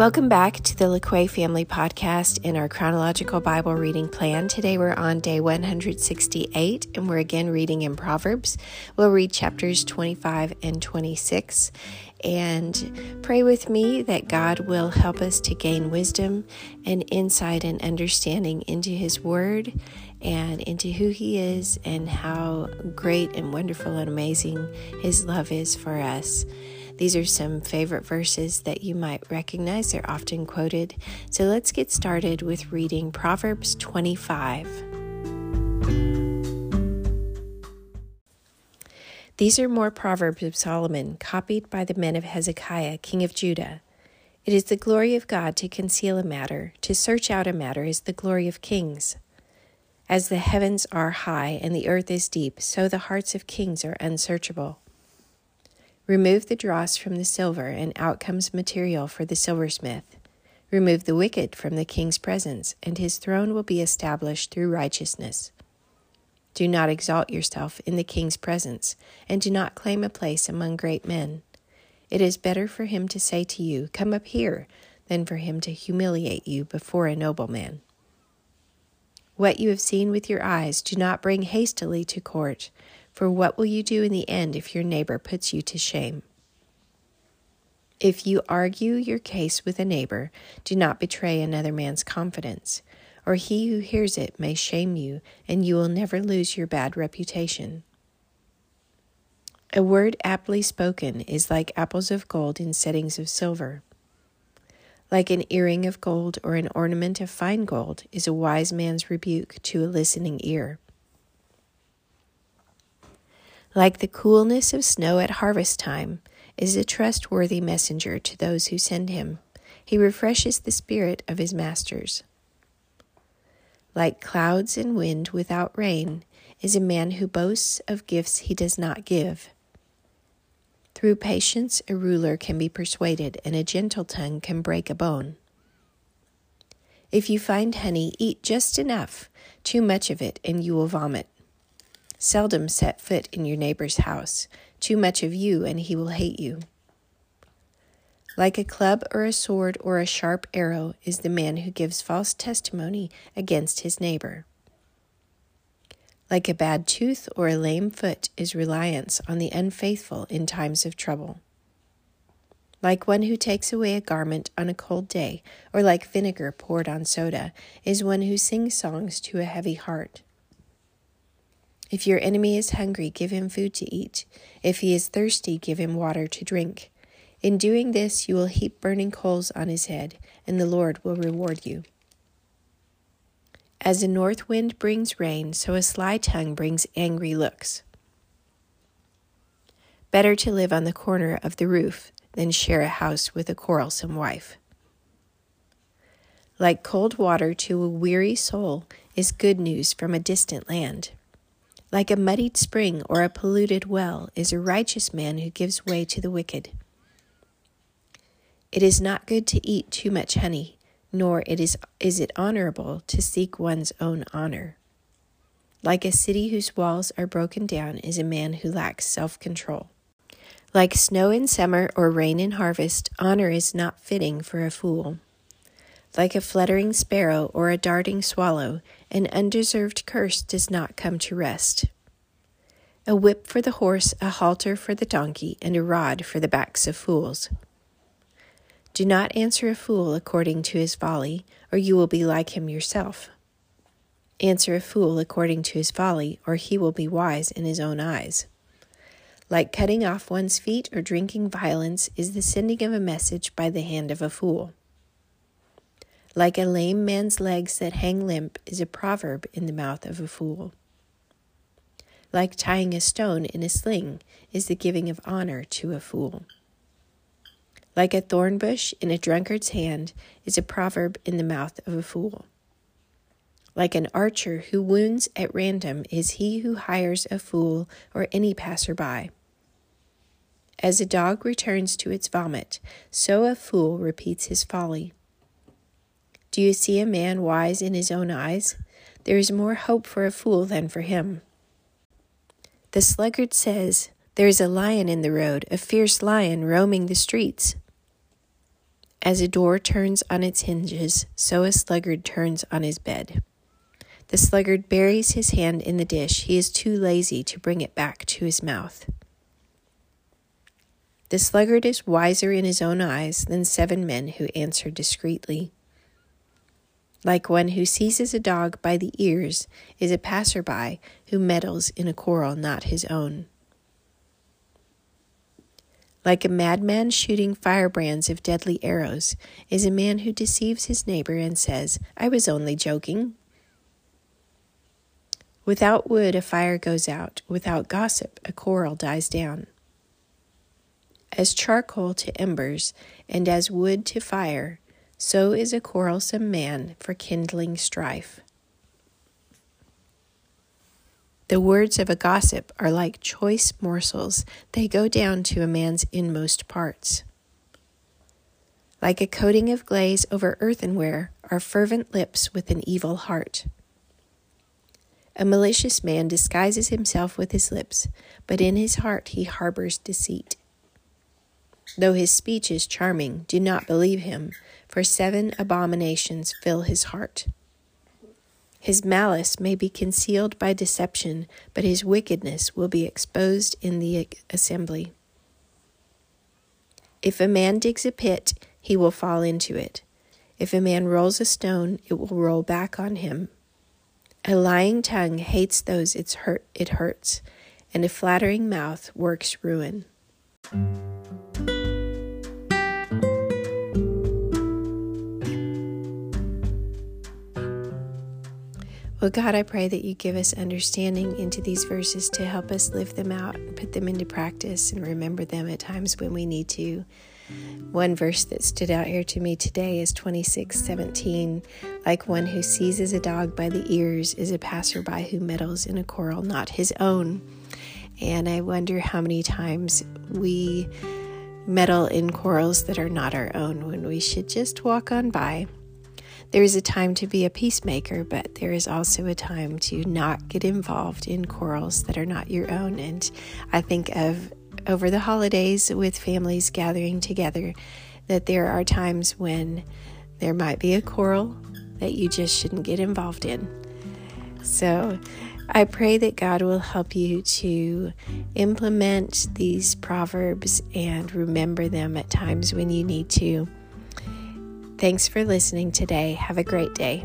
Welcome back to the LaQuay Family Podcast in our chronological Bible reading plan. Today we're on day 168 and we're again reading in Proverbs. We'll read chapters 25 and 26 and pray with me that God will help us to gain wisdom and insight and understanding into His Word and into who He is and how great and wonderful and amazing His love is for us. These are some favorite verses that you might recognize. They're often quoted. So let's get started with reading Proverbs 25. These are more Proverbs of Solomon, copied by the men of Hezekiah, king of Judah. It is the glory of God to conceal a matter, to search out a matter is the glory of kings. As the heavens are high and the earth is deep, so the hearts of kings are unsearchable. Remove the dross from the silver, and out comes material for the silversmith. Remove the wicked from the king's presence, and his throne will be established through righteousness. Do not exalt yourself in the king's presence, and do not claim a place among great men. It is better for him to say to you, Come up here, than for him to humiliate you before a nobleman. What you have seen with your eyes, do not bring hastily to court for what will you do in the end if your neighbor puts you to shame? If you argue your case with a neighbor, do not betray another man's confidence, or he who hears it may shame you, and you will never lose your bad reputation. A word aptly spoken is like apples of gold in settings of silver. Like an earring of gold or an ornament of fine gold is a wise man's rebuke to a listening ear. Like the coolness of snow at harvest time, is a trustworthy messenger to those who send him. He refreshes the spirit of his masters. Like clouds and wind without rain is a man who boasts of gifts he does not give. Through patience, a ruler can be persuaded, and a gentle tongue can break a bone. If you find honey, eat just enough. Too much of it, and you will vomit. Seldom set foot in your neighbor's house. Too much of you, and he will hate you. Like a club or a sword or a sharp arrow is the man who gives false testimony against his neighbor. Like a bad tooth or a lame foot is reliance on the unfaithful in times of trouble. Like one who takes away a garment on a cold day, or like vinegar poured on soda, is one who sings songs to a heavy heart. If your enemy is hungry, give him food to eat. If he is thirsty, give him water to drink. In doing this, you will heap burning coals on his head, and the Lord will reward you. As a north wind brings rain, so a sly tongue brings angry looks. Better to live on the corner of the roof than share a house with a quarrelsome wife. Like cold water to a weary soul is good news from a distant land. Like a muddied spring or a polluted well is a righteous man who gives way to the wicked. It is not good to eat too much honey, nor it is, is it honorable to seek one's own honor. Like a city whose walls are broken down is a man who lacks self control. Like snow in summer or rain in harvest, honor is not fitting for a fool. Like a fluttering sparrow or a darting swallow, an undeserved curse does not come to rest. A whip for the horse, a halter for the donkey, and a rod for the backs of fools. Do not answer a fool according to his folly, or you will be like him yourself. Answer a fool according to his folly, or he will be wise in his own eyes. Like cutting off one's feet or drinking violence is the sending of a message by the hand of a fool. Like a lame man's legs that hang limp is a proverb in the mouth of a fool. Like tying a stone in a sling is the giving of honor to a fool. Like a thorn bush in a drunkard's hand is a proverb in the mouth of a fool. Like an archer who wounds at random is he who hires a fool or any passerby. As a dog returns to its vomit, so a fool repeats his folly. Do you see a man wise in his own eyes? There is more hope for a fool than for him. The sluggard says, There is a lion in the road, a fierce lion roaming the streets. As a door turns on its hinges, so a sluggard turns on his bed. The sluggard buries his hand in the dish. He is too lazy to bring it back to his mouth. The sluggard is wiser in his own eyes than seven men who answer discreetly. Like one who seizes a dog by the ears is a passerby who meddles in a quarrel not his own. Like a madman shooting firebrands of deadly arrows is a man who deceives his neighbor and says, I was only joking. Without wood, a fire goes out. Without gossip, a quarrel dies down. As charcoal to embers, and as wood to fire, so is a quarrelsome man for kindling strife. The words of a gossip are like choice morsels, they go down to a man's inmost parts. Like a coating of glaze over earthenware are fervent lips with an evil heart. A malicious man disguises himself with his lips, but in his heart he harbors deceit. Though his speech is charming, do not believe him, for seven abominations fill his heart. His malice may be concealed by deception, but his wickedness will be exposed in the assembly. If a man digs a pit, he will fall into it. If a man rolls a stone, it will roll back on him. A lying tongue hates those it hurts, and a flattering mouth works ruin. Well, God, I pray that you give us understanding into these verses to help us live them out and put them into practice and remember them at times when we need to. One verse that stood out here to me today is 26 17. Like one who seizes a dog by the ears is a passerby who meddles in a quarrel not his own. And I wonder how many times we meddle in quarrels that are not our own when we should just walk on by there is a time to be a peacemaker, but there is also a time to not get involved in quarrels that are not your own. And I think of over the holidays with families gathering together that there are times when there might be a quarrel that you just shouldn't get involved in. So I pray that God will help you to implement these proverbs and remember them at times when you need to. Thanks for listening today. Have a great day.